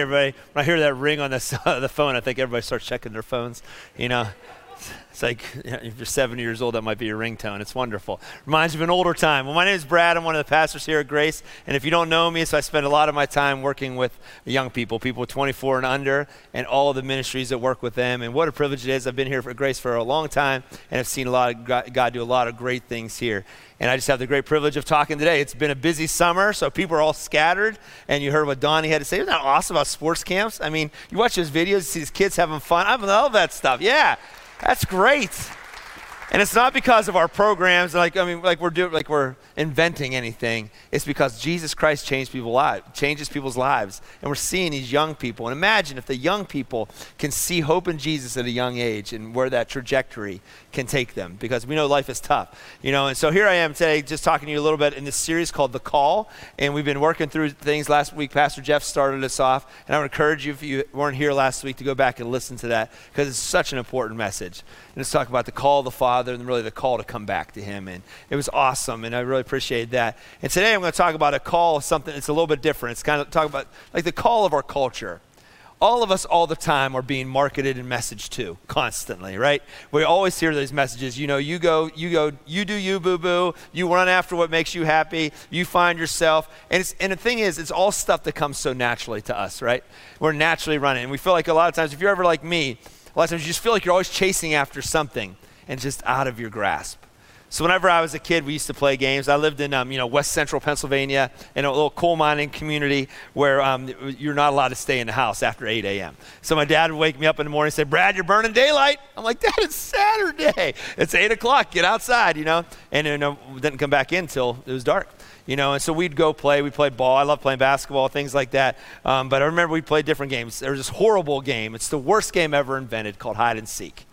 everybody, when I hear that ring on the, the phone, I think everybody starts checking their phones. You know, it's like if you're 70 years old, that might be your ringtone. It's wonderful. Reminds you of an older time. Well, my name is Brad. I'm one of the pastors here at Grace. And if you don't know me, so I spend a lot of my time working with young people, people 24 and under, and all of the ministries that work with them. And what a privilege it is. I've been here for Grace for a long time, and I've seen a lot of God do a lot of great things here. And I just have the great privilege of talking today. It's been a busy summer, so people are all scattered. And you heard what Donnie had to say. Isn't that awesome about sports camps? I mean, you watch those videos, you see these kids having fun. I love that stuff. Yeah. That's great. And it's not because of our programs, like I mean, like we're doing, like we're inventing anything. It's because Jesus Christ changed people's lives, changes people's lives, and we're seeing these young people. And imagine if the young people can see hope in Jesus at a young age, and where that trajectory can take them. Because we know life is tough, you know. And so here I am today, just talking to you a little bit in this series called The Call, and we've been working through things. Last week, Pastor Jeff started us off, and I would encourage you if you weren't here last week to go back and listen to that because it's such an important message. And let's talk about the call of the Father and really the call to come back to Him. And it was awesome, and I really appreciated that. And today I'm going to talk about a call, something that's a little bit different. It's kind of talking about like the call of our culture. All of us, all the time, are being marketed and messaged to constantly, right? We always hear these messages. You know, you go, you go, you do you, boo boo. You run after what makes you happy. You find yourself, and it's, and the thing is, it's all stuff that comes so naturally to us, right? We're naturally running, and we feel like a lot of times, if you're ever like me, a lot of times you just feel like you're always chasing after something and just out of your grasp. So whenever I was a kid, we used to play games. I lived in, um, you know, West Central Pennsylvania in a little coal mining community where um, you're not allowed to stay in the house after 8 a.m. So my dad would wake me up in the morning and say, Brad, you're burning daylight. I'm like, Dad, it's Saturday. It's 8 o'clock. Get outside, you know. And then uh, didn't come back in until it was dark you know, and so we'd go play. We played ball. I love playing basketball, things like that. Um, but I remember we played different games. There was this horrible game. It's the worst game ever invented called hide and seek.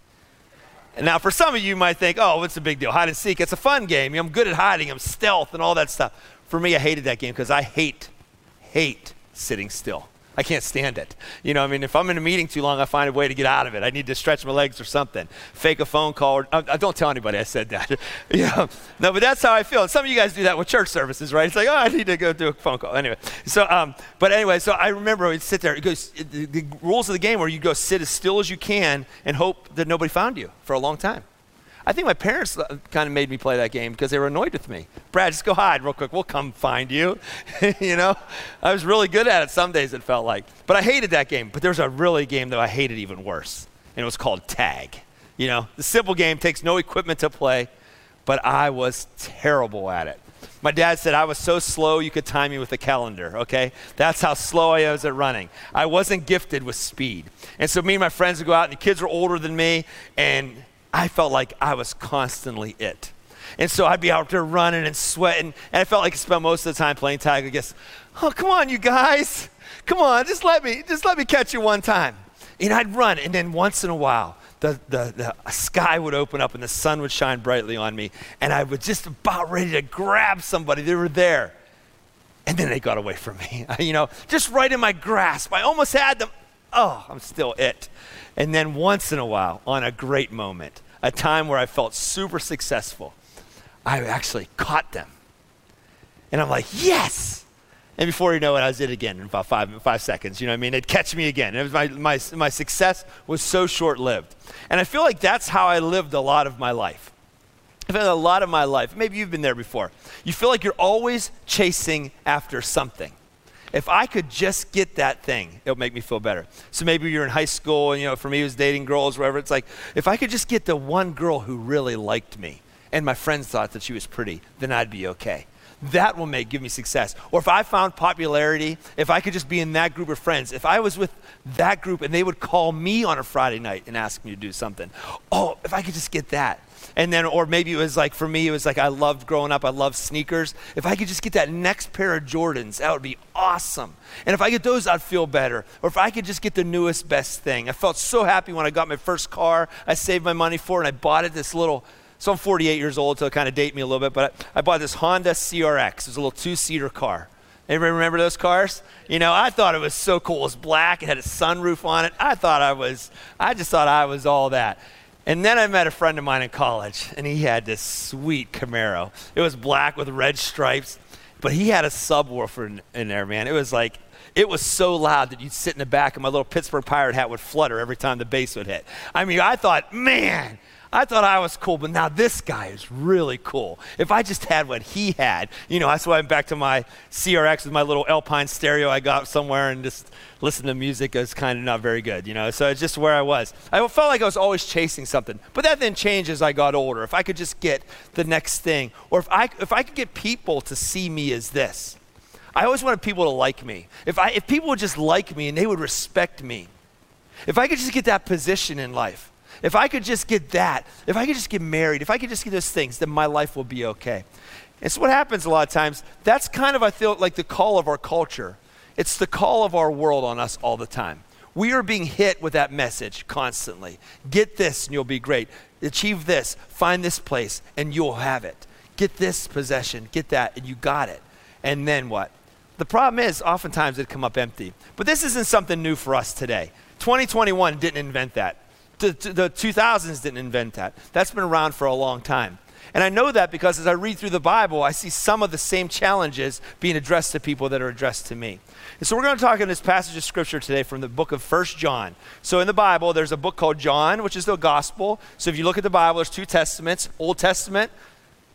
And now, for some of you, you might think, oh, what's the big deal? Hide and seek. It's a fun game. I'm good at hiding. I'm stealth and all that stuff. For me, I hated that game because I hate, hate sitting still. I can't stand it. You know, I mean, if I'm in a meeting too long, I find a way to get out of it. I need to stretch my legs or something, fake a phone call. Or, uh, uh don't tell anybody I said that. know, no, but that's how I feel. Some of you guys do that with church services, right? It's like, oh, I need to go do a phone call. Anyway, so, um, but anyway, so I remember we'd sit there. It goes, the, the rules of the game where you go sit as still as you can and hope that nobody found you for a long time. I think my parents uh, kind of made me play that game because they were annoyed with me. Brad, just go hide real quick. We'll come find you. you know, I was really good at it some days, it felt like. But I hated that game. But there's a really game that I hated even worse, and it was called tag. You know, the simple game takes no equipment to play, but I was terrible at it. My dad said I was so slow you could time me with a calendar, okay? That's how slow I was at running. I wasn't gifted with speed. And so me and my friends would go out, and the kids were older than me, and I felt like I was constantly it. And so I'd be out there running and sweating, and I felt like I spent most of the time playing tag. I guess, oh, come on, you guys. Come on, just let me, just let me catch you one time. And I'd run, and then once in a while, the, the, the sky would open up and the sun would shine brightly on me, and I was just about ready to grab somebody. They were there. And then they got away from me, you know, just right in my grasp. I almost had them. Oh, I'm still it. And then once in a while, on a great moment, a time where I felt super successful, I actually caught them. And I'm like, yes! And before you know it, I was it again in about five, five seconds. You know what I mean? They'd catch me again. And it was my, my, my success was so short lived. And I feel like that's how I lived a lot of my life. I've had a lot of my life. Maybe you've been there before. You feel like you're always chasing after something if I could just get that thing, it'll make me feel better. So maybe you're in high school, and you know, for me, it was dating girls, whatever. It's like, if I could just get the one girl who really liked me, and my friends thought that she was pretty, then I'd be okay. That will make give me success. Or if I found popularity, if I could just be in that group of friends, if I was with that group and they would call me on a Friday night and ask me to do something, oh, if I could just get that and then, or maybe it was like, for me, it was like I loved growing up, I loved sneakers. If I could just get that next pair of Jordans, that would be awesome. And if I get those, I'd feel better. Or if I could just get the newest, best thing. I felt so happy when I got my first car. I saved my money for and I bought it this little, so I'm 48 years old, so it kind of date me a little bit, but I, I bought this Honda CRX. It was a little two seater car. Anybody remember those cars? You know, I thought it was so cool. It was black. It had a sunroof on it. I thought I was, I just thought I was all that. And then I met a friend of mine in college, and he had this sweet Camaro. It was black with red stripes, but he had a subwoofer in, in there, man. It was like, It was so loud that you'd sit in the back and my little Pittsburgh Pirate hat would flutter every time the bass would hit. I mean, I thought, man, I thought I was cool, but now this guy is really cool. If I just had what he had, you know, that's why I'm back to my CRX with my little Alpine stereo I got somewhere and just listen to music is kind of not very good, you know. So it's just where I was. I felt like I was always chasing something, but that then changed as I got older. If I could just get the next thing, or if I if I could get people to see me as this, I always wanted people to like me. If I if people would just like me and they would respect me, if I could just get that position in life if I could just get that, if I could just get married, if I could just get those things, then my life will be okay. And so what happens a lot of times, that's kind of, I feel like the call of our culture. It's the call of our world on us all the time. We are being hit with that message constantly. Get this and you'll be great. Achieve this, find this place, and you'll have it. Get this possession, get that, and you got it. And then what? The problem is, oftentimes it come up empty. But this isn't something new for us today. 2021 didn't invent that the, the 2000s didn't invent that. That's been around for a long time. And I know that because as I read through the Bible, I see some of the same challenges being addressed to people that are addressed to me. And so we're going to talk in this passage of scripture today from the book of First John. So in the Bible, there's a book called John, which is the gospel. So if you look at the Bible, there's two testaments Old Testament,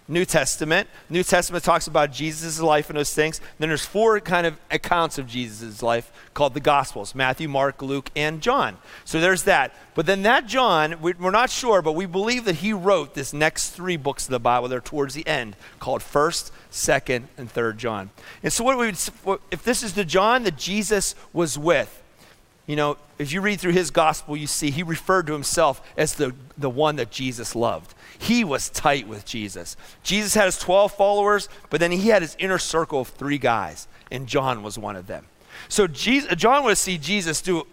New Testament. New Testament talks about Jesus' life and those things. Then there's four kind of accounts of Jesus' life called the Gospels Matthew, Mark, Luke, and John. So there's that. But then that John, we're not sure, but we believe that he wrote this next three books of the Bible. They're towards the end, called 1st, 2nd, and 3rd John. And so what we would, if this is the John that Jesus was with, you know, if you read through his gospel, you see he referred to himself as the, the one that Jesus loved. He was tight with Jesus. Jesus had his 12 followers, but then he had his inner circle of three guys, and John was one of them. So Jesus, John would see Jesus do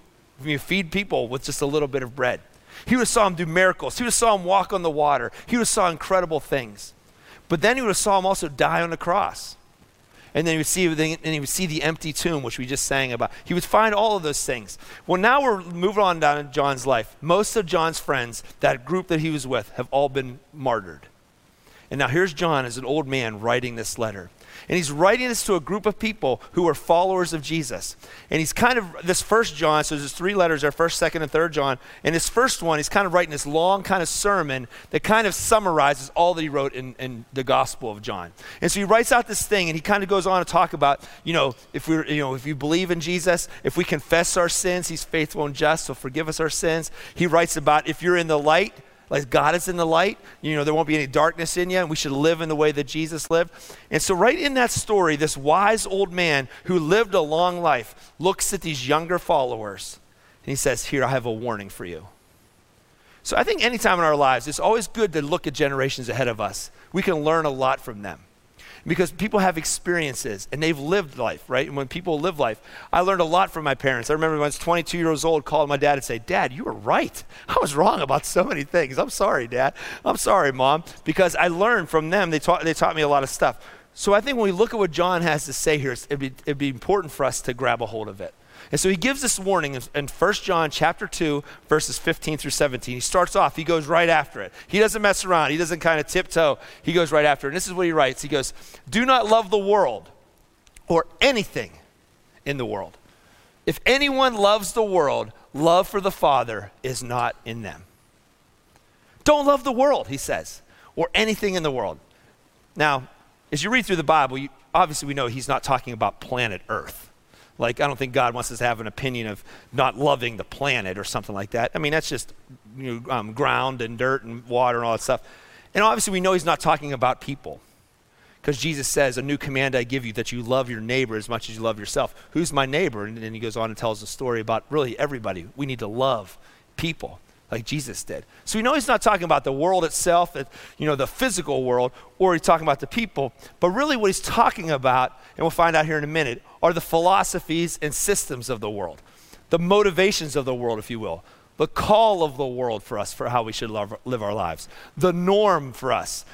feed people with just a little bit of bread. He would have saw him do miracles. He would have saw him walk on the water. He would have saw incredible things. But then he would have saw him also die on the cross and then he would see and he would see the empty tomb, which we just sang about. He would find all of those things. Well, now we're moving on down in John's life. Most of John's friends, that group that he was with, have all been martyred. And now here's John as an old man writing this letter. And he's writing this to a group of people who are followers of Jesus. And he's kind of, this first John, so there's three letters there, first, second, and third John. And this first one, he's kind of writing this long kind of sermon that kind of summarizes all that he wrote in, in the Gospel of John. And so he writes out this thing and he kind of goes on to talk about, you know, if we you know, if you believe in Jesus, if we confess our sins, he's faithful and just, so forgive us our sins. He writes about if you're in the light, like God is in the light. You know, there won't be any darkness in you, and we should live in the way that Jesus lived. And so, right in that story, this wise old man who lived a long life looks at these younger followers and he says, Here, I have a warning for you. So, I think anytime in our lives, it's always good to look at generations ahead of us. We can learn a lot from them because people have experiences and they've lived life, right? And when people live life, I learned a lot from my parents. I remember when I was 22 years old, called my dad and say, "Dad, you were right. I was wrong about so many things. I'm sorry, Dad. I'm sorry, Mom," because I learned from them. They taught they taught me a lot of stuff. So I think when we look at what John has to say here, it'd be, it'd be important for us to grab a hold of it. And so he gives this warning in, 1 John chapter 2, verses 15 through 17. He starts off, he goes right after it. He doesn't mess around, he doesn't kind of tiptoe. He goes right after it. And this is what he writes He goes, Do not love the world or anything in the world. If anyone loves the world, love for the Father is not in them. Don't love the world, he says, or anything in the world. Now, as you read through the Bible, you, obviously we know he's not talking about planet Earth. Like, I don't think God wants us to have an opinion of not loving the planet or something like that. I mean, that's just you know, um, ground and dirt and water and all that stuff. And obviously, we know he's not talking about people. Because Jesus says, A new command I give you that you love your neighbor as much as you love yourself. Who's my neighbor? And then he goes on and tells a story about really everybody. We need to love people like Jesus did. So we know he's not talking about the world itself, you know, the physical world, or he's talking about the people. But really, what he's talking about, and we'll find out here in a minute, are the philosophies and systems of the world, the motivations of the world, if you will, the call of the world for us for how we should love, live our lives, the norm for us,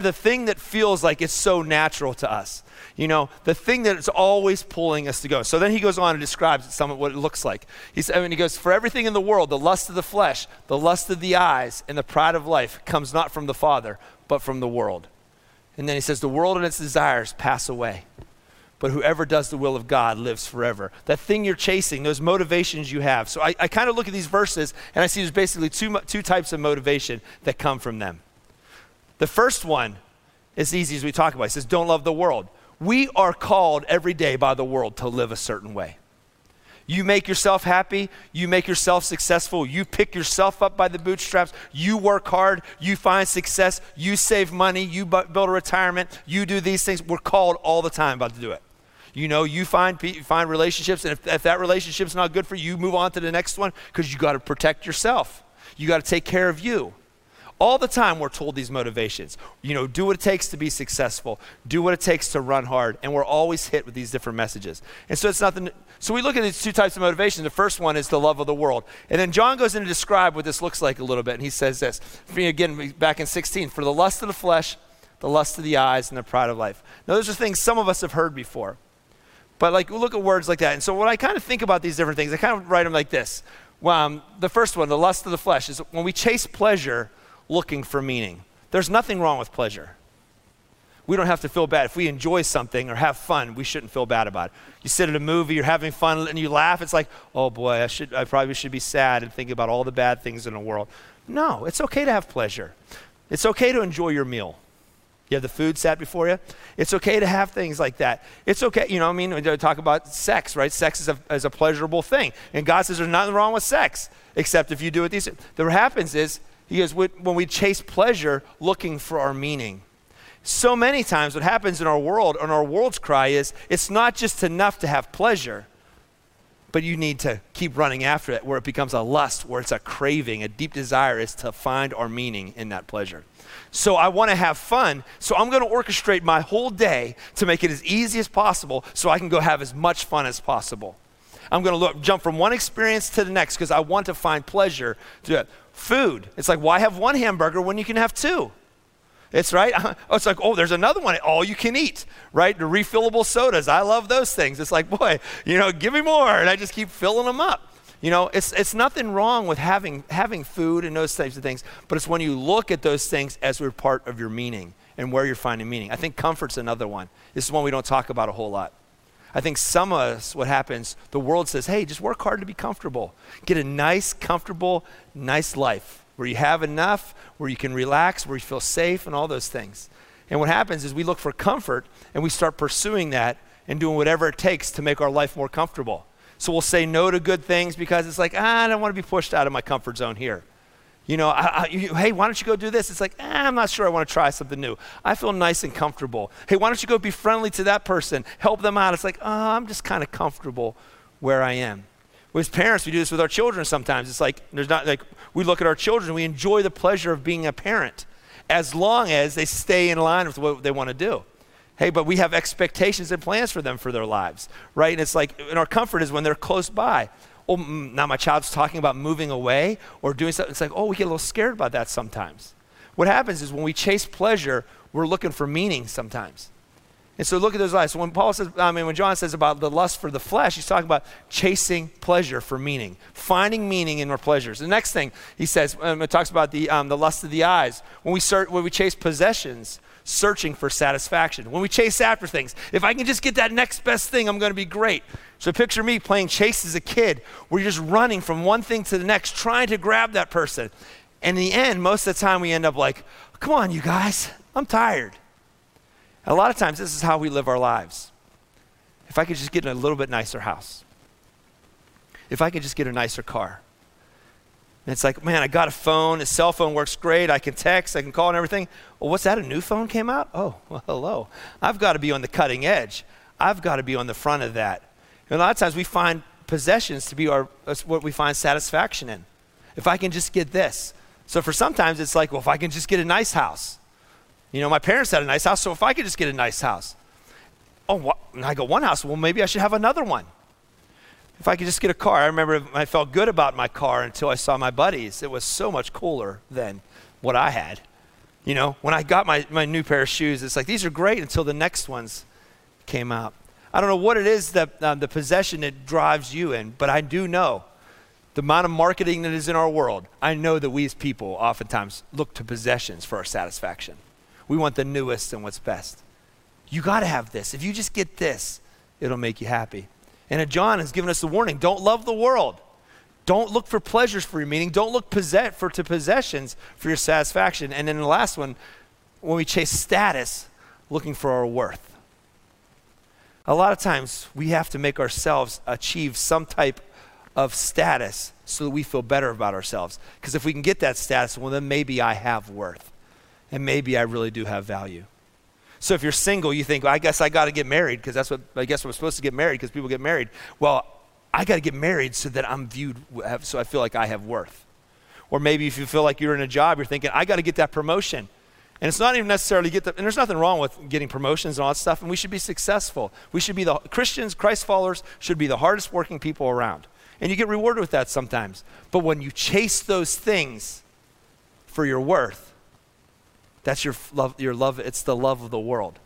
the thing that feels like it's so natural to us. You know, the thing that is always pulling us to go. So then he goes on and describes some of what it looks like. He's, I mean, he goes, For everything in the world, the lust of the flesh, the lust of the eyes, and the pride of life comes not from the Father, but from the world. And then he says, The world and its desires pass away. But whoever does the will of God lives forever. That thing you're chasing, those motivations you have. So I, I kind of look at these verses and I see there's basically two, two types of motivation that come from them. The first one is easy as we talk about. It says, Don't love the world. We are called every day by the world to live a certain way. You make yourself happy. You make yourself successful. You pick yourself up by the bootstraps. You work hard. You find success. You save money. You bu- build a retirement. You do these things. We're called all the time about to do it. You know, you find find relationships, and if, if that relationship's not good for you, you move on to the next one because you got to protect yourself. You got to take care of you. All the time, we're told these motivations. You know, do what it takes to be successful, do what it takes to run hard. And we're always hit with these different messages. And so it's nothing. So we look at these two types of motivation. The first one is the love of the world. And then John goes in to describe what this looks like a little bit. And he says this again, back in 16 for the lust of the flesh, the lust of the eyes, and the pride of life. Now, those are things some of us have heard before. But like, look at words like that. And so when I kind of think about these different things, I kind of write them like this. Well, um, the first one, the lust of the flesh, is when we chase pleasure looking for meaning. There's nothing wrong with pleasure. We don't have to feel bad. If we enjoy something or have fun, we shouldn't feel bad about it. You sit at a movie, you're having fun, and you laugh. It's like, oh boy, I, should, I probably should be sad and think about all the bad things in the world. No, it's okay to have pleasure. It's okay to enjoy your meal. You have the food set before you. It's okay to have things like that. It's okay, you know, I mean, we talk about sex, right? Sex is a, is a pleasurable thing. And God says there's nothing wrong with sex, except if you do it these. What happens is, he goes, when we chase pleasure looking for our meaning. So many times, what happens in our world, and our world's cry is, it's not just enough to have pleasure, but you need to keep running after it where it becomes a lust, where it's a craving, a deep desire is to find our meaning in that pleasure. So I want to have fun. So I'm going to orchestrate my whole day to make it as easy as possible so I can go have as much fun as possible. I'm going to look, jump from one experience to the next because I want to find pleasure to it. Food. It's like, why have one hamburger when you can have two? It's right. Oh, it's like, oh, there's another one. All you can eat, right? The refillable sodas. I love those things. It's like, boy, you know, give me more. And I just keep filling them up. You know, it's, it's nothing wrong with having, having food and those types of things, but it's when you look at those things as we're part of your meaning and where you're finding meaning. I think comfort's another one. This is one we don't talk about a whole lot. I think some of us, what happens, the world says, hey, just work hard to be comfortable. Get a nice, comfortable, nice life where you have enough, where you can relax, where you feel safe, and all those things. And what happens is we look for comfort and we start pursuing that and doing whatever it takes to make our life more comfortable. So we'll say no to good things because it's like, ah, I don't want to be pushed out of my comfort zone here. You know, I, I, you, hey, why don't you go do this? It's like, ah, I'm not sure I want to try something new. I feel nice and comfortable. Hey, why don't you go be friendly to that person? Help them out. It's like, oh, I'm just kind of comfortable where I am. With parents, we do this with our children sometimes. It's like, there's not like, we look at our children, we enjoy the pleasure of being a parent as long as they stay in line with what they want to do. Hey, but we have expectations and plans for them for their lives, right? And it's like, and our comfort is when they're close by. Oh, now my child's talking about moving away or doing something. It's like, oh, we get a little scared about that sometimes. What happens is when we chase pleasure, we're looking for meaning sometimes. And so look at those lives. So when Paul says, I mean, when John says about the lust for the flesh, he's talking about chasing pleasure for meaning, finding meaning in our pleasures. The next thing he says, um, it talks about the, um, the lust of the eyes. When we, start, when we chase possessions, searching for satisfaction. When we chase after things, if I can just get that next best thing, I'm going to be great. So picture me playing chase as a kid, where you're just running from one thing to the next, trying to grab that person. And in the end, most of the time, we end up like, come on, you guys, I'm tired. A lot of times, this is how we live our lives. If I could just get in a little bit nicer house, if I could just get a nicer car, and it's like, man, I got a phone. A cell phone works great. I can text, I can call and everything. Well, what's that? A new phone came out? Oh, well, hello. I've got to be on the cutting edge. I've got to be on the front of that. And a lot of times we find possessions to be our, what we find satisfaction in. If I can just get this. So for sometimes it's like, well, if I can just get a nice house. You know, my parents had a nice house, so if I could just get a nice house. Oh, and I got one house, well, maybe I should have another one. If I could just get a car, I remember I felt good about my car until I saw my buddies. It was so much cooler than what I had. You know, when I got my, my new pair of shoes, it's like, these are great until the next ones came out. I don't know what it is that um, the possession that drives you in, but I do know the amount of marketing that is in our world. I know that we as people oftentimes look to possessions for our satisfaction. We want the newest and what's best. You got to have this. If you just get this, it'll make you happy. And John has given us the warning don't love the world. Don't look for pleasures for your meaning. Don't look possess- for to possessions for your satisfaction. And then the last one, when we chase status, looking for our worth. A lot of times we have to make ourselves achieve some type of status so that we feel better about ourselves. Because if we can get that status, well, then maybe I have worth. And maybe I really do have value. So if you're single, you think, well, I guess I got to get married because that's what I guess I'm supposed to get married because people get married. Well, I got to get married so that I'm viewed, so I feel like I have worth. Or maybe if you feel like you're in a job, you're thinking, I got to get that promotion. And it's not even necessarily get the, and there's nothing wrong with getting promotions and all that stuff, and we should be successful. We should be the, Christians, Christ followers, should be the hardest working people around. And you get rewarded with that sometimes. But when you chase those things for your worth, that's your love, your love, it's the love of the world.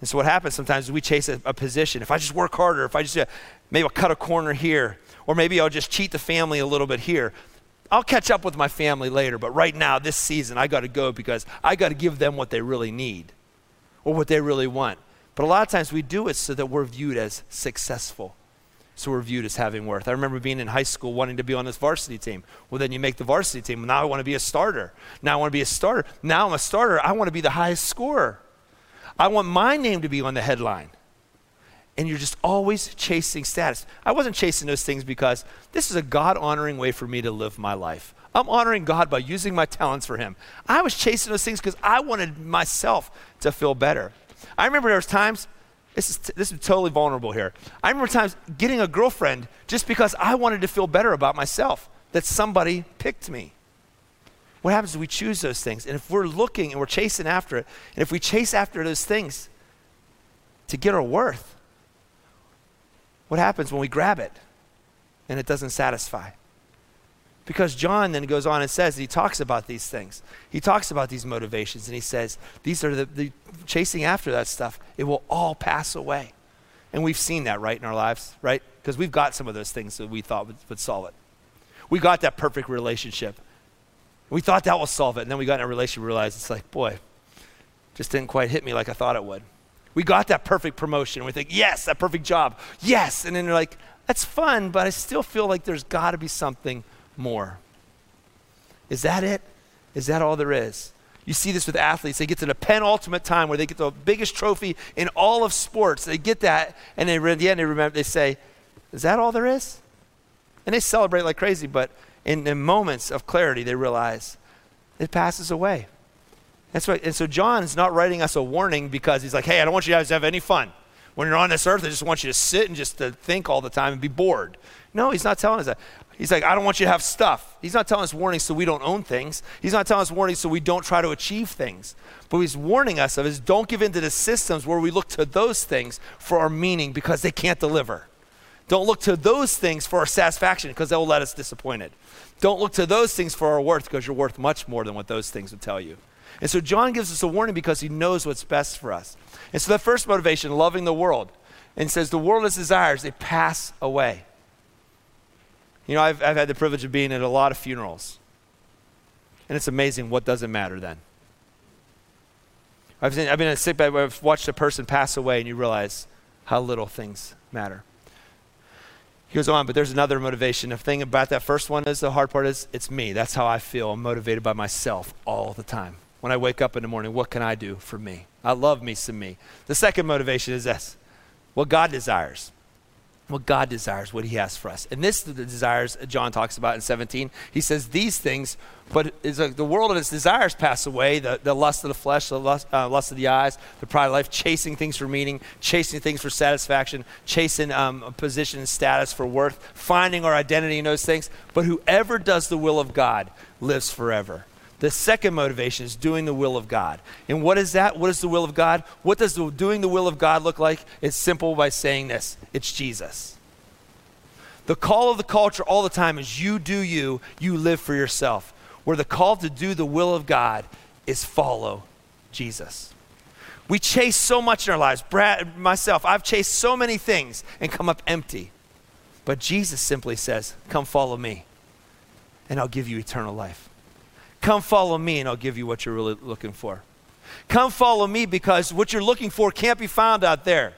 And so what happens sometimes is we chase a, a position. If I just work harder, if I just, uh, maybe I'll cut a corner here, or maybe I'll just cheat the family a little bit here. I'll catch up with my family later, but right now, this season, I got to go because I got to give them what they really need or what they really want. But a lot of times we do it so that we're viewed as successful. So we're viewed as having worth. I remember being in high school wanting to be on this varsity team. Well, then you make the varsity team. Now I want to be a starter. Now I want to be a starter. Now I'm a starter. I want to be the highest scorer. I want my name to be on the headline. And you're just always chasing status. I wasn't chasing those things because this is a God honoring way for me to live my life. I'm honoring God by using my talents for Him. I was chasing those things because I wanted myself to feel better. I remember there was times, this is, t- this is totally vulnerable here. I remember times getting a girlfriend just because I wanted to feel better about myself, that somebody picked me. What happens is we choose those things. And if we're looking and we're chasing after it, and if we chase after those things to get our worth, what happens when we grab it and it doesn't satisfy? Because John then goes on and says, he talks about these things. He talks about these motivations and he says, these are the, the chasing after that stuff, it will all pass away. And we've seen that, right, in our lives, right? Because we've got some of those things that we thought would, would solve it. We got that perfect relationship. We thought that will solve it. And then we got in a relationship and realized it's like, boy, just didn't quite hit me like I thought it would. We got that perfect promotion. We think, yes, that perfect job. Yes. And then you're like, that's fun, but I still feel like there's got to be something more. Is that it? Is that all there is? You see this with athletes. They get to the penultimate time where they get the biggest trophy in all of sports. They get that, and they, at the end, they remember, they say, Is that all there is? And they celebrate like crazy, but in, in moments of clarity, they realize it passes away. That's right. And so John is not writing us a warning because he's like, hey, I don't want you guys to have any fun. When you're on this earth, I just want you to sit and just to think all the time and be bored. No, he's not telling us that. He's like, I don't want you to have stuff. He's not telling us warnings so we don't own things. He's not telling us warnings so we don't try to achieve things. But he's warning us of is don't give in to the systems where we look to those things for our meaning because they can't deliver. Don't look to those things for our satisfaction because they will let us disappointed. Don't look to those things for our worth because you're worth much more than what those things would tell you. And so John gives us a warning because he knows what's best for us. And so the first motivation, loving the world, and says the world has desires, they pass away. You know, I've, I've had the privilege of being at a lot of funerals. And it's amazing what doesn't matter then. I've, seen, I've been in a sick bed where I've watched a person pass away and you realize how little things matter. He goes on, but there's another motivation. The thing about that first one is the hard part is it's me. That's how I feel. I'm motivated by myself all the time. When I wake up in the morning, what can I do for me? I love me some me. The second motivation is this what God desires what God desires, what He has for us. And this the desires John talks about in 17. He says these things, but the world and its desires pass away the, the lust of the flesh, the lust, uh, lust of the eyes, the pride of life, chasing things for meaning, chasing things for satisfaction, chasing um, position and status for worth, finding our identity in those things. But whoever does the will of God lives forever. The second motivation is doing the will of God. And what is that? What is the will of God? What does the, doing the will of God look like? It's simple by saying this it's Jesus. The call of the culture all the time is you do you, you live for yourself. Where the call to do the will of God is follow Jesus. We chase so much in our lives. Brad, myself, I've chased so many things and come up empty. But Jesus simply says, Come follow me, and I'll give you eternal life. Come follow me, and I'll give you what you're really looking for. Come follow me because what you're looking for can't be found out there.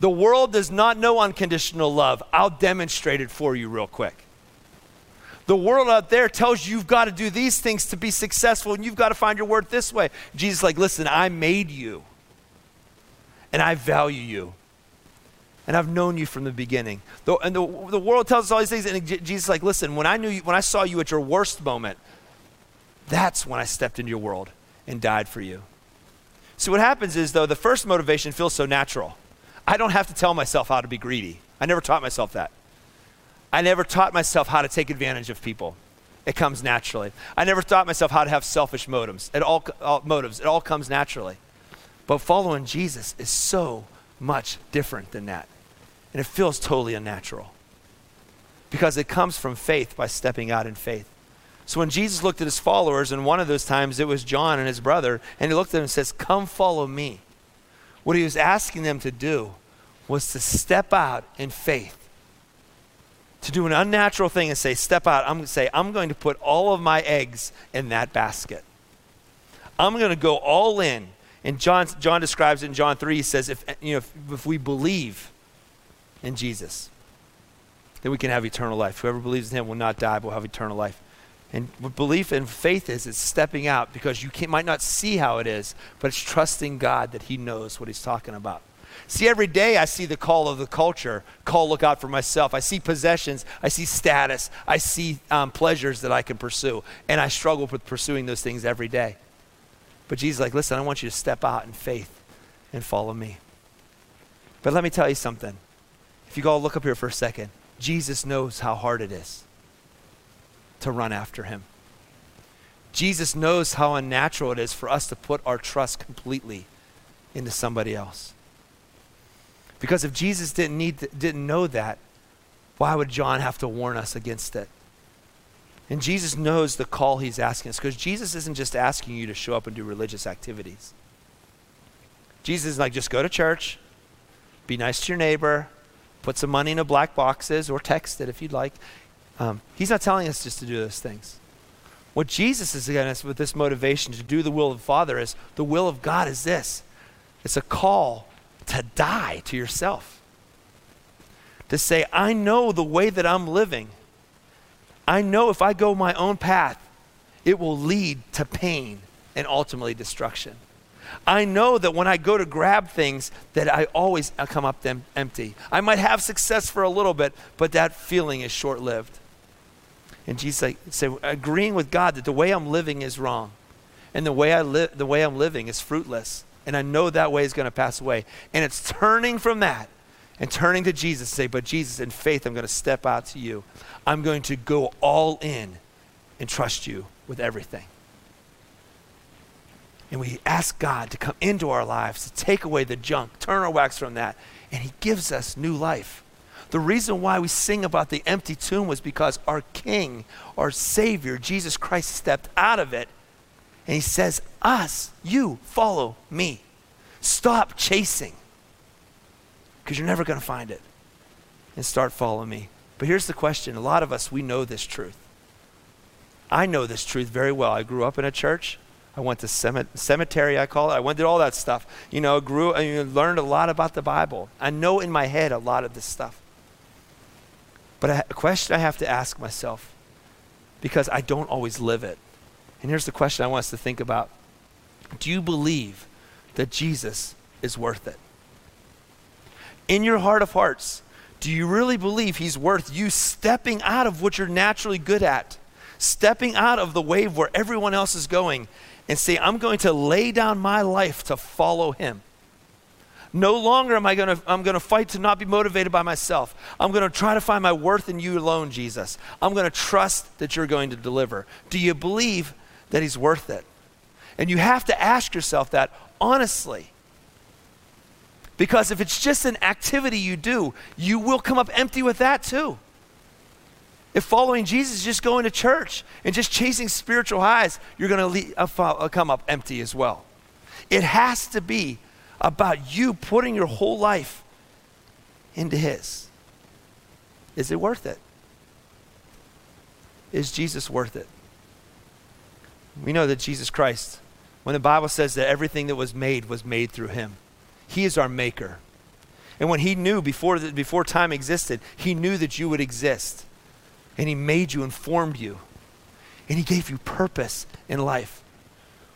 The world does not know unconditional love. I'll demonstrate it for you real quick. The world out there tells you you've got to do these things to be successful and you've got to find your worth this way. Jesus like, "Listen, I made you. And I value you. And I've known you from the beginning." The, and the, the world tells us all these things and Jesus like, "Listen, when I knew you, when I saw you at your worst moment, that's when I stepped into your world and died for you." So what happens is though the first motivation feels so natural. I don't have to tell myself how to be greedy. I never taught myself that. I never taught myself how to take advantage of people. It comes naturally. I never taught myself how to have selfish motives. It all, all motives. It all comes naturally. But following Jesus is so much different than that. And it feels totally unnatural. Because it comes from faith by stepping out in faith. So when Jesus looked at his followers, and one of those times it was John and his brother, and he looked at them and says, Come follow me. What he was asking them to do was to step out in faith to do an unnatural thing and say, step out, I'm going to say, I'm going to put all of my eggs in that basket. I'm going to go all in. And John, John describes it in John 3, he says, if, you know, if, if we believe in Jesus, then we can have eternal life. Whoever believes in him will not die, but will have eternal life. And what belief and faith is, it's stepping out because you might not see how it is, but it's trusting God that he knows what he's talking about. See, every day I see the call of the culture call, look out for myself. I see possessions, I see status, I see um, pleasures that I can pursue. And I struggle with pursuing those things every day. But Jesus like, listen, I want you to step out in faith and follow me. But let me tell you something. If you go look up here for a second, Jesus knows how hard it is to run after him. Jesus knows how unnatural it is for us to put our trust completely into somebody else. Because if Jesus didn't, need to, didn't know that, why would John have to warn us against it? And Jesus knows the call he's asking us because Jesus isn't just asking you to show up and do religious activities. Jesus is like, just go to church, be nice to your neighbor, put some money in the black boxes, or text it if you'd like. Um, he's not telling us just to do those things. What Jesus is against us with this motivation to do the will of the Father is the will of God is this it's a call to die to yourself. To say, I know the way that I'm living. I know if I go my own path, it will lead to pain and ultimately destruction. I know that when I go to grab things, that I always come up empty. I might have success for a little bit, but that feeling is short-lived. And Jesus like, say, agreeing with God that the way I'm living is wrong, and the way I live, the way I'm living is fruitless and I know that way is going to pass away. And it's turning from that and turning to Jesus say, But Jesus, in faith, I'm going to step out to you. I'm going to go all in and trust you with everything. And we ask God to come into our lives, to take away the junk, turn our wax from that, and He gives us new life. The reason why we sing about the empty tomb was because our King, our Savior, Jesus Christ, stepped out of it and he says, Us, you, follow me. Stop chasing because you're never going to find it. And start following me. But here's the question a lot of us, we know this truth. I know this truth very well. I grew up in a church. I went to cemetery, I call it. I went to all that stuff. You know, grew, I learned a lot about the Bible. I know in my head a lot of this stuff. But a question I have to ask myself, because I don't always live it, and here's the question I want us to think about Do you believe that Jesus is worth it? In your heart of hearts, do you really believe he's worth you stepping out of what you're naturally good at, stepping out of the wave where everyone else is going, and say, I'm going to lay down my life to follow him? No longer am I going to I'm going to fight to not be motivated by myself. I'm going to try to find my worth in you alone, Jesus. I'm going to trust that you're going to deliver. Do you believe that he's worth it. And you have to ask yourself that honestly. Because if it's just an activity you do, you will come up empty with that too. If following Jesus is just going to church and just chasing spiritual highs, you're going to uh, uh, come up empty as well. It has to be about you putting your whole life into His. Is it worth it? Is Jesus worth it? We know that Jesus Christ, when the Bible says that everything that was made was made through him, he is our maker. And when he knew before, the, before time existed, he knew that you would exist. And he made you and formed you. And he gave you purpose in life.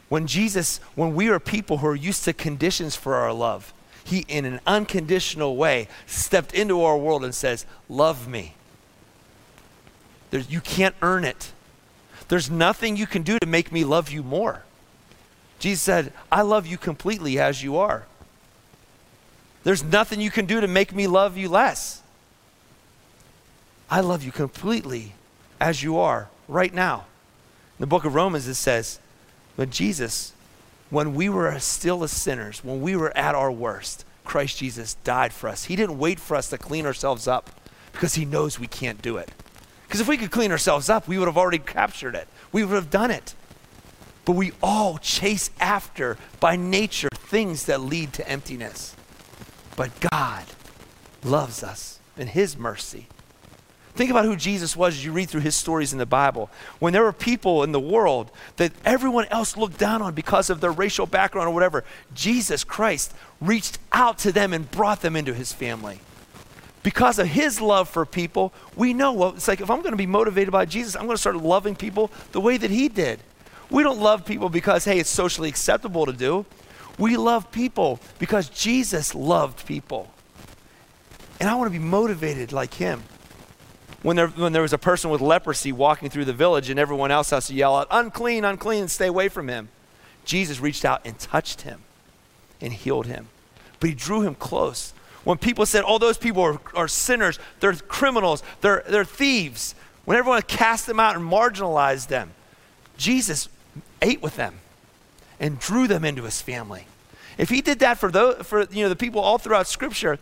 When Jesus, when we are people who are used to conditions for our love, he, in an unconditional way, stepped into our world and says, Love me. There's, you can't earn it. There's nothing you can do to make me love you more. Jesus said, I love you completely as you are. There's nothing you can do to make me love you less. I love you completely as you are right now. In the book of Romans, it says, but Jesus, when we were still as sinners, when we were at our worst, Christ Jesus died for us. He didn't wait for us to clean ourselves up because he knows we can't do it. Because if we could clean ourselves up, we would have already captured it. We would have done it. But we all chase after, by nature, things that lead to emptiness. But God loves us in His mercy. Think about who Jesus was as you read through his stories in the Bible. When there were people in the world that everyone else looked down on because of their racial background or whatever, Jesus Christ reached out to them and brought them into his family because of his love for people, we know well, it's like if I'm going to be motivated by Jesus, I'm going to start loving people the way that he did. We don't love people because, hey, it's socially acceptable to do. We love people because Jesus loved people. And I want to be motivated like him. When there, when there was a person with leprosy walking through the village and everyone else has to yell out, unclean, unclean, and stay away from him, Jesus reached out and touched him and healed him. But he drew him close when people said, oh, those people are, are sinners, they're criminals, they're, they're thieves, when everyone cast them out and marginalized them, Jesus ate with them and drew them into his family. If he did that for, those, for you know, the people all throughout Scripture,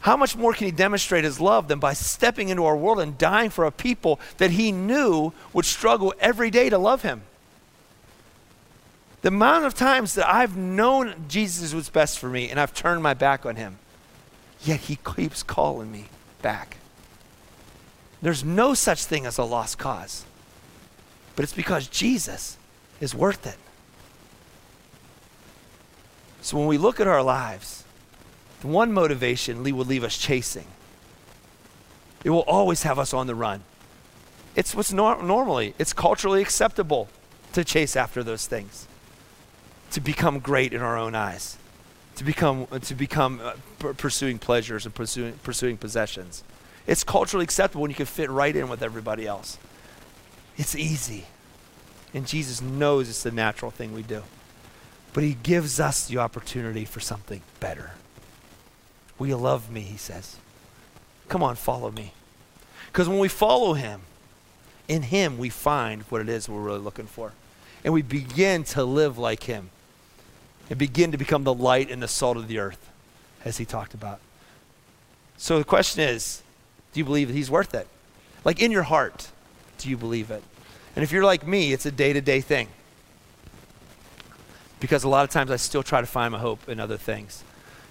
how much more can he demonstrate his love than by stepping into our world and dying for a people that he knew would struggle every day to love him? The amount of times that I've known Jesus was best for me and I've turned my back on him Yet he keeps calling me back. There's no such thing as a lost cause. But it's because Jesus is worth it. So when we look at our lives, the one motivation Lee will leave us chasing. It will always have us on the run. It's what's nor- normally, it's culturally acceptable to chase after those things, to become great in our own eyes to become, to become uh, p- pursuing pleasures and pursuing, pursuing possessions. It's culturally acceptable when you can fit right in with everybody else. It's easy. And Jesus knows it's the natural thing we do. But he gives us the opportunity for something better. Will you love me? He says. Come on, follow me. Because when we follow him, in him we find what it is we're really looking for. And we begin to live like him and begin to become the light and the salt of the earth, as he talked about. So the question is do you believe that he's worth it? Like in your heart, do you believe it? And if you're like me, it's a day to day thing. Because a lot of times I still try to find my hope in other things.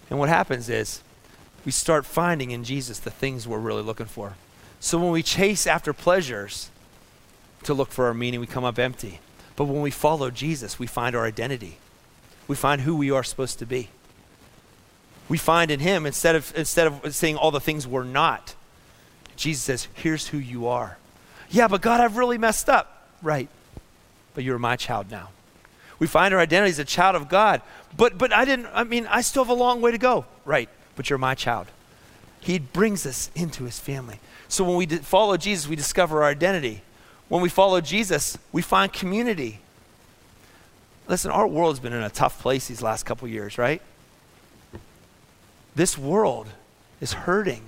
And what happens is we start finding in Jesus the things we're really looking for. So when we chase after pleasures to look for our meaning, we come up empty. But when we follow Jesus, we find our identity we find who we are supposed to be. We find in him, instead of, instead of saying all the things we're not, Jesus says, Here's who you are. Yeah, but God, I've really messed up. Right. But you're my child now. We find our identity as a child of God. But, but I didn't, I mean, I still have a long way to go. Right. But you're my child. He brings us into his family. So when we follow Jesus, we discover our identity. When we follow Jesus, we find community. Listen, our world's been in a tough place these last couple years, right? This world is hurting.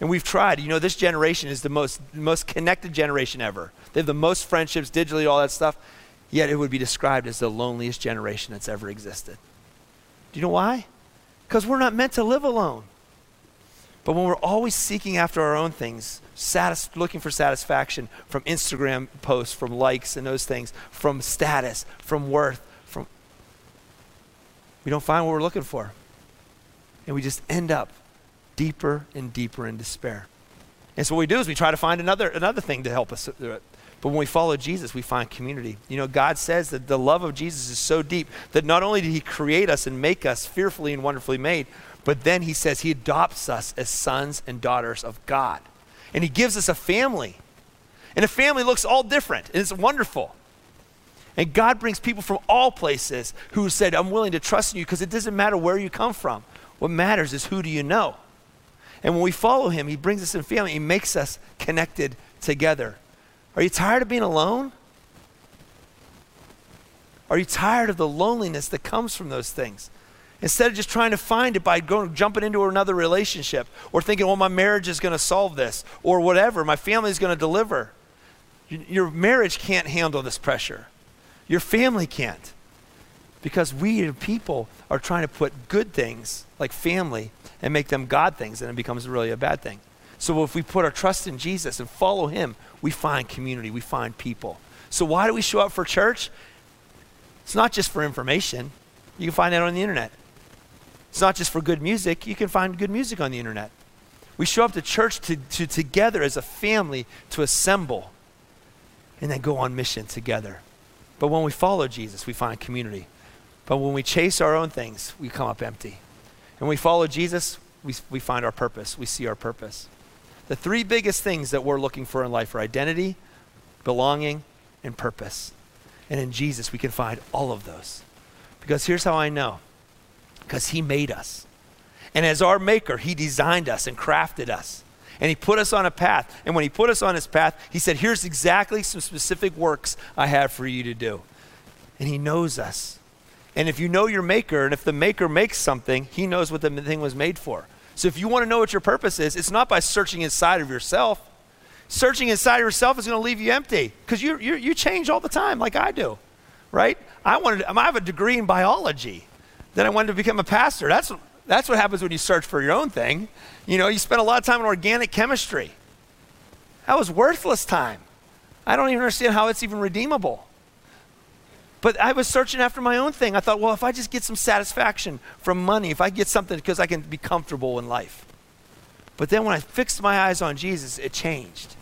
And we've tried. You know, this generation is the most, most connected generation ever. They have the most friendships digitally, all that stuff. Yet it would be described as the loneliest generation that's ever existed. Do you know why? Because we're not meant to live alone. But when we're always seeking after our own things, satis- looking for satisfaction from Instagram posts, from likes and those things, from status, from worth, from we don't find what we're looking for. And we just end up deeper and deeper in despair. And so what we do is we try to find another another thing to help us through it. But when we follow Jesus, we find community. You know, God says that the love of Jesus is so deep that not only did he create us and make us fearfully and wonderfully made, But then he says he adopts us as sons and daughters of God. And he gives us a family. And a family looks all different, and it's wonderful. And God brings people from all places who said, I'm willing to trust in you because it doesn't matter where you come from. What matters is who do you know? And when we follow him, he brings us in family. He makes us connected together. Are you tired of being alone? Are you tired of the loneliness that comes from those things? Instead of just trying to find it by going jumping into another relationship or thinking, well, my marriage is going to solve this or whatever, my family is going to deliver. Your marriage can't handle this pressure. Your family can't. Because we people are trying to put good things like family and make them God things, and it becomes really a bad thing. So if we put our trust in Jesus and follow Him, we find community, we find people. So why do we show up for church? It's not just for information. You can find that on the internet. It's not just for good music. You can find good music on the internet. We show up to church to, to together as a family to assemble and then go on mission together. But when we follow Jesus, we find community. But when we chase our own things, we come up empty. And we follow Jesus, we, we find our purpose. We see our purpose. The three biggest things that we're looking for in life are identity, belonging, and purpose. And in Jesus, we can find all of those. Because here's how I know because He made us. And as our Maker, He designed us and crafted us. And He put us on a path. And when He put us on His path, He said, Here's exactly some specific works I have for you to do. And He knows us. And if you know your Maker, and if the Maker makes something, He knows what the thing was made for. So if you want to know what your purpose is, it's not by searching inside of yourself. Searching inside of yourself is going to leave you empty because you, you, you change all the time, like I do, right? I wanted, I have a degree in biology. Then I wanted to become a pastor. That's, that's what happens when you search for your own thing. You know, you spend a lot of time in organic chemistry. That was worthless time. I don't even understand how it's even redeemable. But I was searching after my own thing. I thought, well, if I just get some satisfaction from money, if I get something because I can be comfortable in life. But then when I fixed my eyes on Jesus, it changed.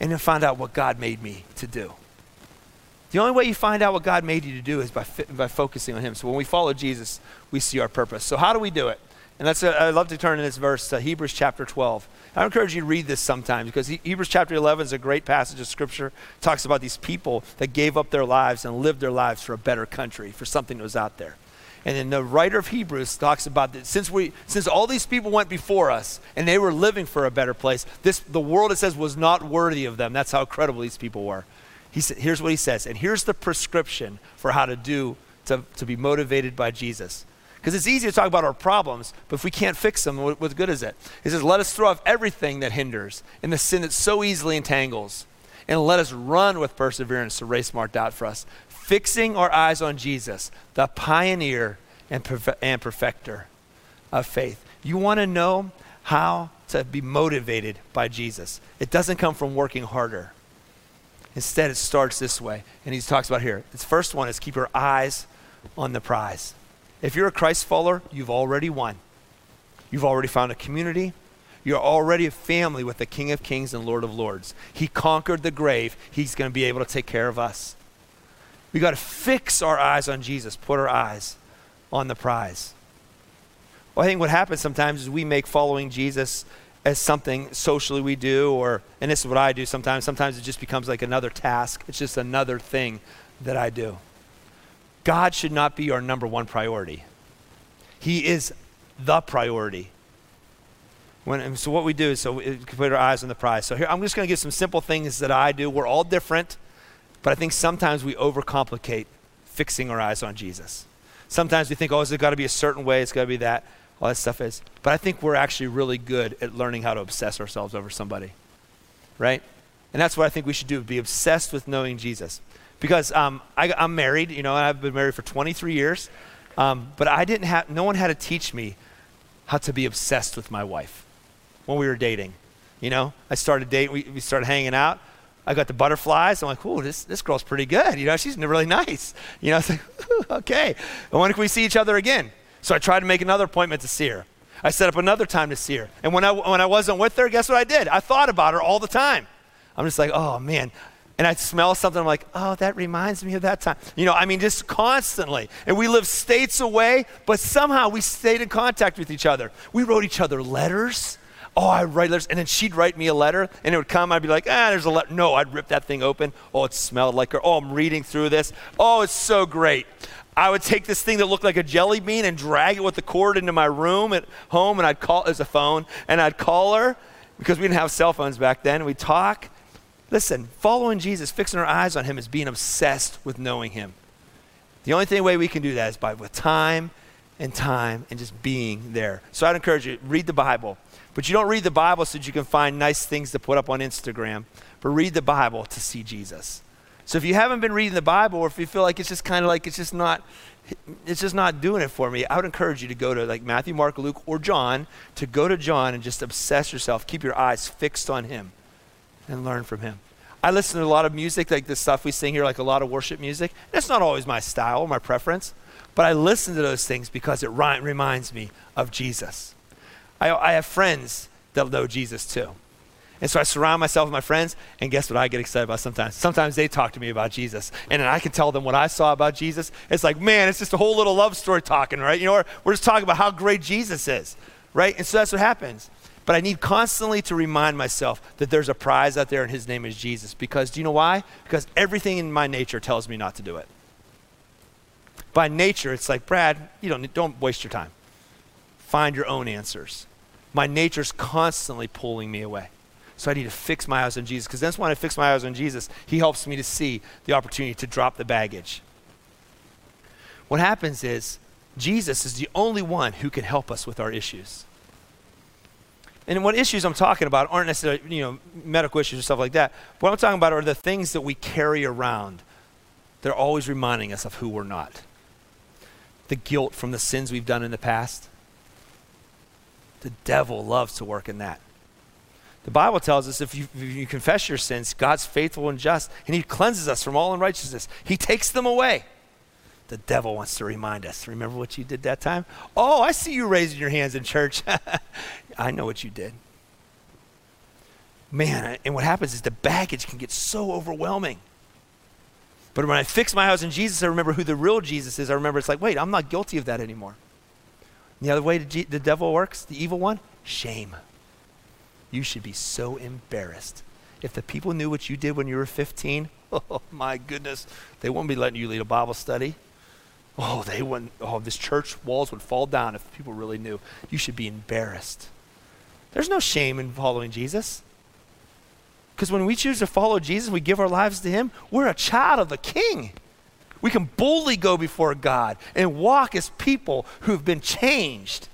And then found out what God made me to do. The only way you find out what God made you to do is by, fi- by focusing on Him. So when we follow Jesus, we see our purpose. So how do we do it? And that's a, I'd love to turn in this verse to Hebrews chapter 12. I encourage you to read this sometimes because Hebrews chapter 11 is a great passage of scripture. It talks about these people that gave up their lives and lived their lives for a better country, for something that was out there. And then the writer of Hebrews talks about that since we since all these people went before us and they were living for a better place, this the world it says was not worthy of them. That's how credible these people were. He said, here's what he says, and here's the prescription for how to do to, to be motivated by Jesus. Because it's easy to talk about our problems, but if we can't fix them, what, what good is it? He says, Let us throw off everything that hinders and the sin that so easily entangles, and let us run with perseverance the race marked out for us, fixing our eyes on Jesus, the pioneer and, perfe- and perfecter of faith. You want to know how to be motivated by Jesus. It doesn't come from working harder. Instead, it starts this way. And he talks about here. His first one is keep your eyes on the prize. If you're a Christ follower, you've already won. You've already found a community. You're already a family with the King of Kings and Lord of Lords. He conquered the grave. He's going to be able to take care of us. We got to fix our eyes on Jesus, put our eyes on the prize. Well, I think what happens sometimes is we make following Jesus as something socially we do, or, and this is what I do sometimes. Sometimes it just becomes like another task, it's just another thing that I do. God should not be our number one priority, He is the priority. When, so what we do is so we put our eyes on the prize. So here I'm just going to give some simple things that I do. We're all different, but I think sometimes we overcomplicate fixing our eyes on Jesus. Sometimes we think, oh, it's got to be a certain way. It's got to be that all that stuff is. But I think we're actually really good at learning how to obsess ourselves over somebody, right? And that's what I think we should do: be obsessed with knowing Jesus. Because um, I, am married, you know, and I've been married for 23 years, um, but I didn't have. No one had to teach me how to be obsessed with my wife when we were dating. You know, I started dating. We, we started hanging out. I got the butterflies. I'm like, "Ooh, this this girl's pretty good. You know, she's really nice. You know, it's like, okay. And when can we see each other again? So I tried to make another appointment to see her. I set up another time to see her. And when I, when I wasn't with her, guess what I did? I thought about her all the time. I'm just like, oh man, and I'd smell something. I'm like, oh, that reminds me of that time. You know, I mean, just constantly. And we lived states away, but somehow we stayed in contact with each other. We wrote each other letters. Oh, I write letters. And then she'd write me a letter, and it would come. I'd be like, ah, there's a letter. No, I'd rip that thing open. Oh, it smelled like her. Oh, I'm reading through this. Oh, it's so great. I would take this thing that looked like a jelly bean and drag it with the cord into my room at home, and I'd call as a phone, and I'd call her because we didn't have cell phones back then. We'd talk. Listen, following Jesus, fixing our eyes on Him, is being obsessed with knowing Him. The only thing way we can do that is by with time and time and just being there. So I'd encourage you read the Bible, but you don't read the Bible so that you can find nice things to put up on Instagram, but read the Bible to see Jesus. So if you haven't been reading the Bible, or if you feel like it's just kind of like it's just not, it's just not doing it for me, I would encourage you to go to like Matthew, Mark, Luke, or John, to go to John and just obsess yourself, keep your eyes fixed on Him, and learn from Him. I listen to a lot of music, like the stuff we sing here, like a lot of worship music. That's not always my style my preference, but I listen to those things because it ri- reminds me of Jesus. I, I have friends that know Jesus too. And so I surround myself with my friends, and guess what I get excited about sometimes? Sometimes they talk to me about Jesus, and then I can tell them what I saw about Jesus. It's like, man, it's just a whole little love story talking, right? You know, we're just talking about how great Jesus is, right? And so that's what happens. But I need constantly to remind myself that there's a prize out there, and his name is Jesus. Because do you know why? Because everything in my nature tells me not to do it. By nature, it's like, Brad, you don't, don't waste your time. Find your own answers. My nature's constantly pulling me away. So I need to fix my eyes on Jesus because that's when I fix my eyes on Jesus, He helps me to see the opportunity to drop the baggage. What happens is Jesus is the only one who can help us with our issues. And what issues I'm talking about aren't necessarily, you know, medical issues or stuff like that. What I'm talking about are the things that we carry around. They're always reminding us of who we're not. The guilt from the sins we've done in the past. The devil loves to work in that. The Bible tells us if you, if you confess your sins, God's faithful and just, and He cleanses us from all unrighteousness. He takes them away. The devil wants to remind us. Remember what you did that time? Oh, I see you raising your hands in church. I know what you did. Man, and what happens is the baggage can get so overwhelming. But when I fix my eyes on Jesus, I remember who the real Jesus is. I remember it's like, wait, I'm not guilty of that anymore. And the other way the devil works, the evil one, shame. You should be so embarrassed. If the people knew what you did when you were 15, oh my goodness, they wouldn't be letting you lead a Bible study. Oh, they wouldn't, oh, this church walls would fall down if people really knew. You should be embarrassed. There's no shame in following Jesus. Because when we choose to follow Jesus, we give our lives to Him, we're a child of the King. We can boldly go before God and walk as people who've been changed.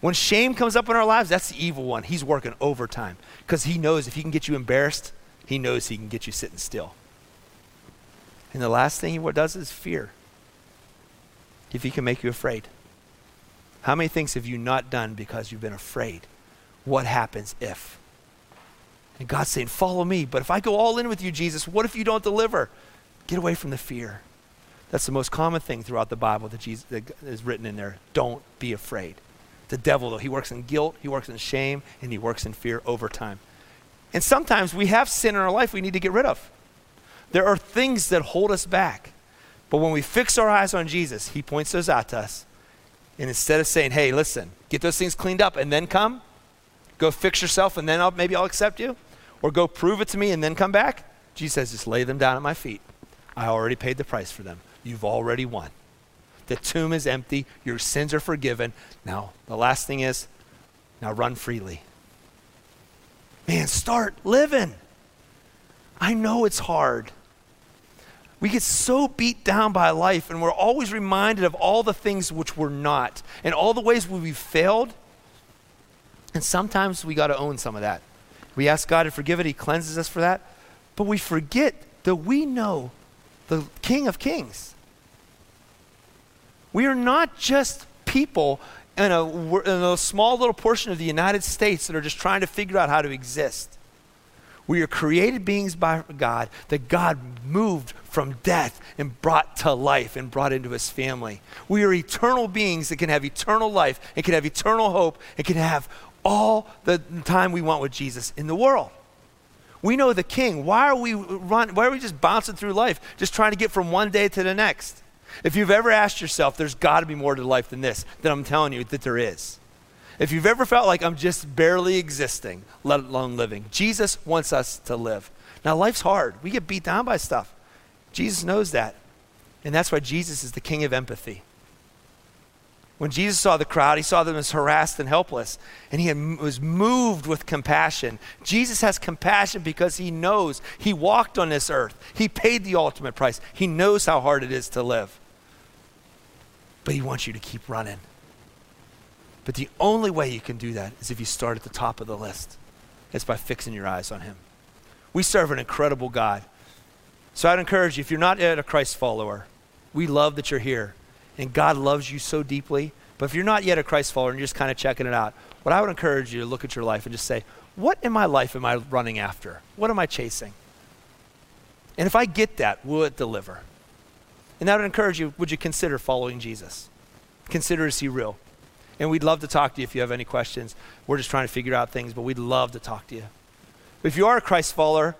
When shame comes up in our lives, that's the evil one. He's working overtime because he knows if he can get you embarrassed, he knows he can get you sitting still. And the last thing he does is fear. If he can make you afraid. How many things have you not done because you've been afraid? What happens if? And God's saying, Follow me. But if I go all in with you, Jesus, what if you don't deliver? Get away from the fear. That's the most common thing throughout the Bible that, Jesus, that is written in there. Don't be afraid. The devil, though, he works in guilt, he works in shame, and he works in fear over time. And sometimes we have sin in our life we need to get rid of. There are things that hold us back. But when we fix our eyes on Jesus, he points those out to us. And instead of saying, hey, listen, get those things cleaned up and then come, go fix yourself and then I'll, maybe I'll accept you, or go prove it to me and then come back, Jesus says, just lay them down at my feet. I already paid the price for them. You've already won. The tomb is empty. Your sins are forgiven. Now, the last thing is now run freely. Man, start living. I know it's hard. We get so beat down by life, and we're always reminded of all the things which we're not, and all the ways we've failed. And sometimes we got to own some of that. We ask God to forgive it, He cleanses us for that. But we forget that we know the King of Kings. We are not just people in a, in a small little portion of the United States that are just trying to figure out how to exist. We are created beings by God that God moved from death and brought to life and brought into his family. We are eternal beings that can have eternal life and can have eternal hope and can have all the time we want with Jesus in the world. We know the king. Why are we run, why are we just bouncing through life, just trying to get from one day to the next? If you've ever asked yourself, there's got to be more to life than this, then I'm telling you that there is. If you've ever felt like I'm just barely existing, let alone living, Jesus wants us to live. Now, life's hard. We get beat down by stuff. Jesus knows that. And that's why Jesus is the king of empathy. When Jesus saw the crowd, he saw them as harassed and helpless, and he was moved with compassion. Jesus has compassion because he knows he walked on this earth. He paid the ultimate price. He knows how hard it is to live. But he wants you to keep running. But the only way you can do that is if you start at the top of the list. It's by fixing your eyes on him. We serve an incredible God. So I'd encourage you, if you're not yet a Christ follower, we love that you're here and God loves you so deeply. But if you're not yet a Christ follower and you're just kind of checking it out, what I would encourage you to look at your life and just say, what in my life am I running after? What am I chasing? And if I get that, will it deliver? And that would encourage you, would you consider following Jesus? Consider is he real? And we'd love to talk to you if you have any questions. We're just trying to figure out things, but we'd love to talk to you. If you are a Christ follower,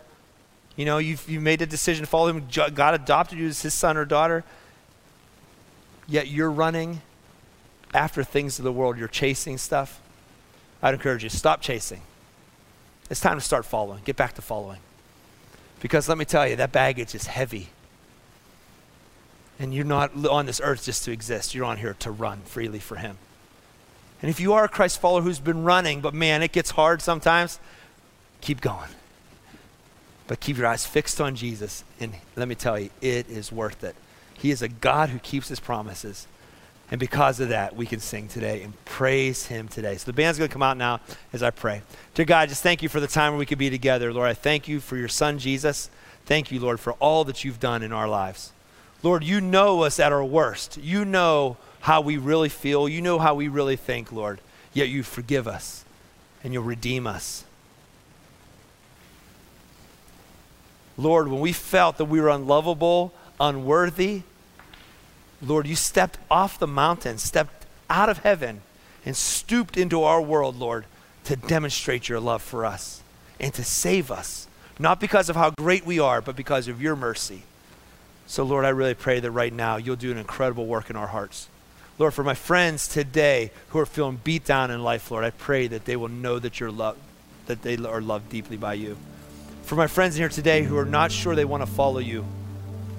you know, you've, you made a decision to follow him, God adopted you as his son or daughter, yet you're running after things of the world, you're chasing stuff, I'd encourage you stop chasing. It's time to start following. Get back to following. Because let me tell you, that baggage is heavy. And you're not on this earth just to exist. You're on here to run freely for Him. And if you are a Christ follower who's been running, but man, it gets hard sometimes, keep going. But keep your eyes fixed on Jesus. And let me tell you, it is worth it. He is a God who keeps his promises. And because of that, we can sing today and praise him today. So the band's going to come out now as I pray. Dear God, just thank you for the time we could be together. Lord, I thank you for your son, Jesus. Thank you, Lord, for all that you've done in our lives. Lord, you know us at our worst. You know how we really feel. You know how we really think, Lord. Yet you forgive us and you'll redeem us. Lord, when we felt that we were unlovable, unworthy. Lord, you stepped off the mountain, stepped out of heaven, and stooped into our world, Lord, to demonstrate your love for us and to save us, not because of how great we are, but because of your mercy. So, Lord, I really pray that right now you'll do an incredible work in our hearts. Lord, for my friends today who are feeling beat down in life, Lord, I pray that they will know that you're loved, that they are loved deeply by you. For my friends here today who are not sure they want to follow you,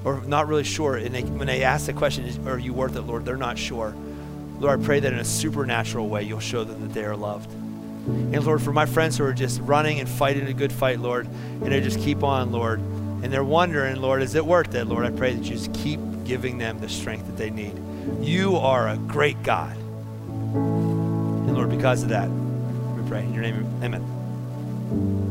or not really sure. And they, when they ask the question, Are you worth it, Lord? They're not sure. Lord, I pray that in a supernatural way you'll show them that they are loved. And Lord, for my friends who are just running and fighting a good fight, Lord, and they just keep on, Lord, and they're wondering, Lord, is it worth it? Lord, I pray that you just keep giving them the strength that they need. You are a great God. And Lord, because of that, we pray in your name, amen.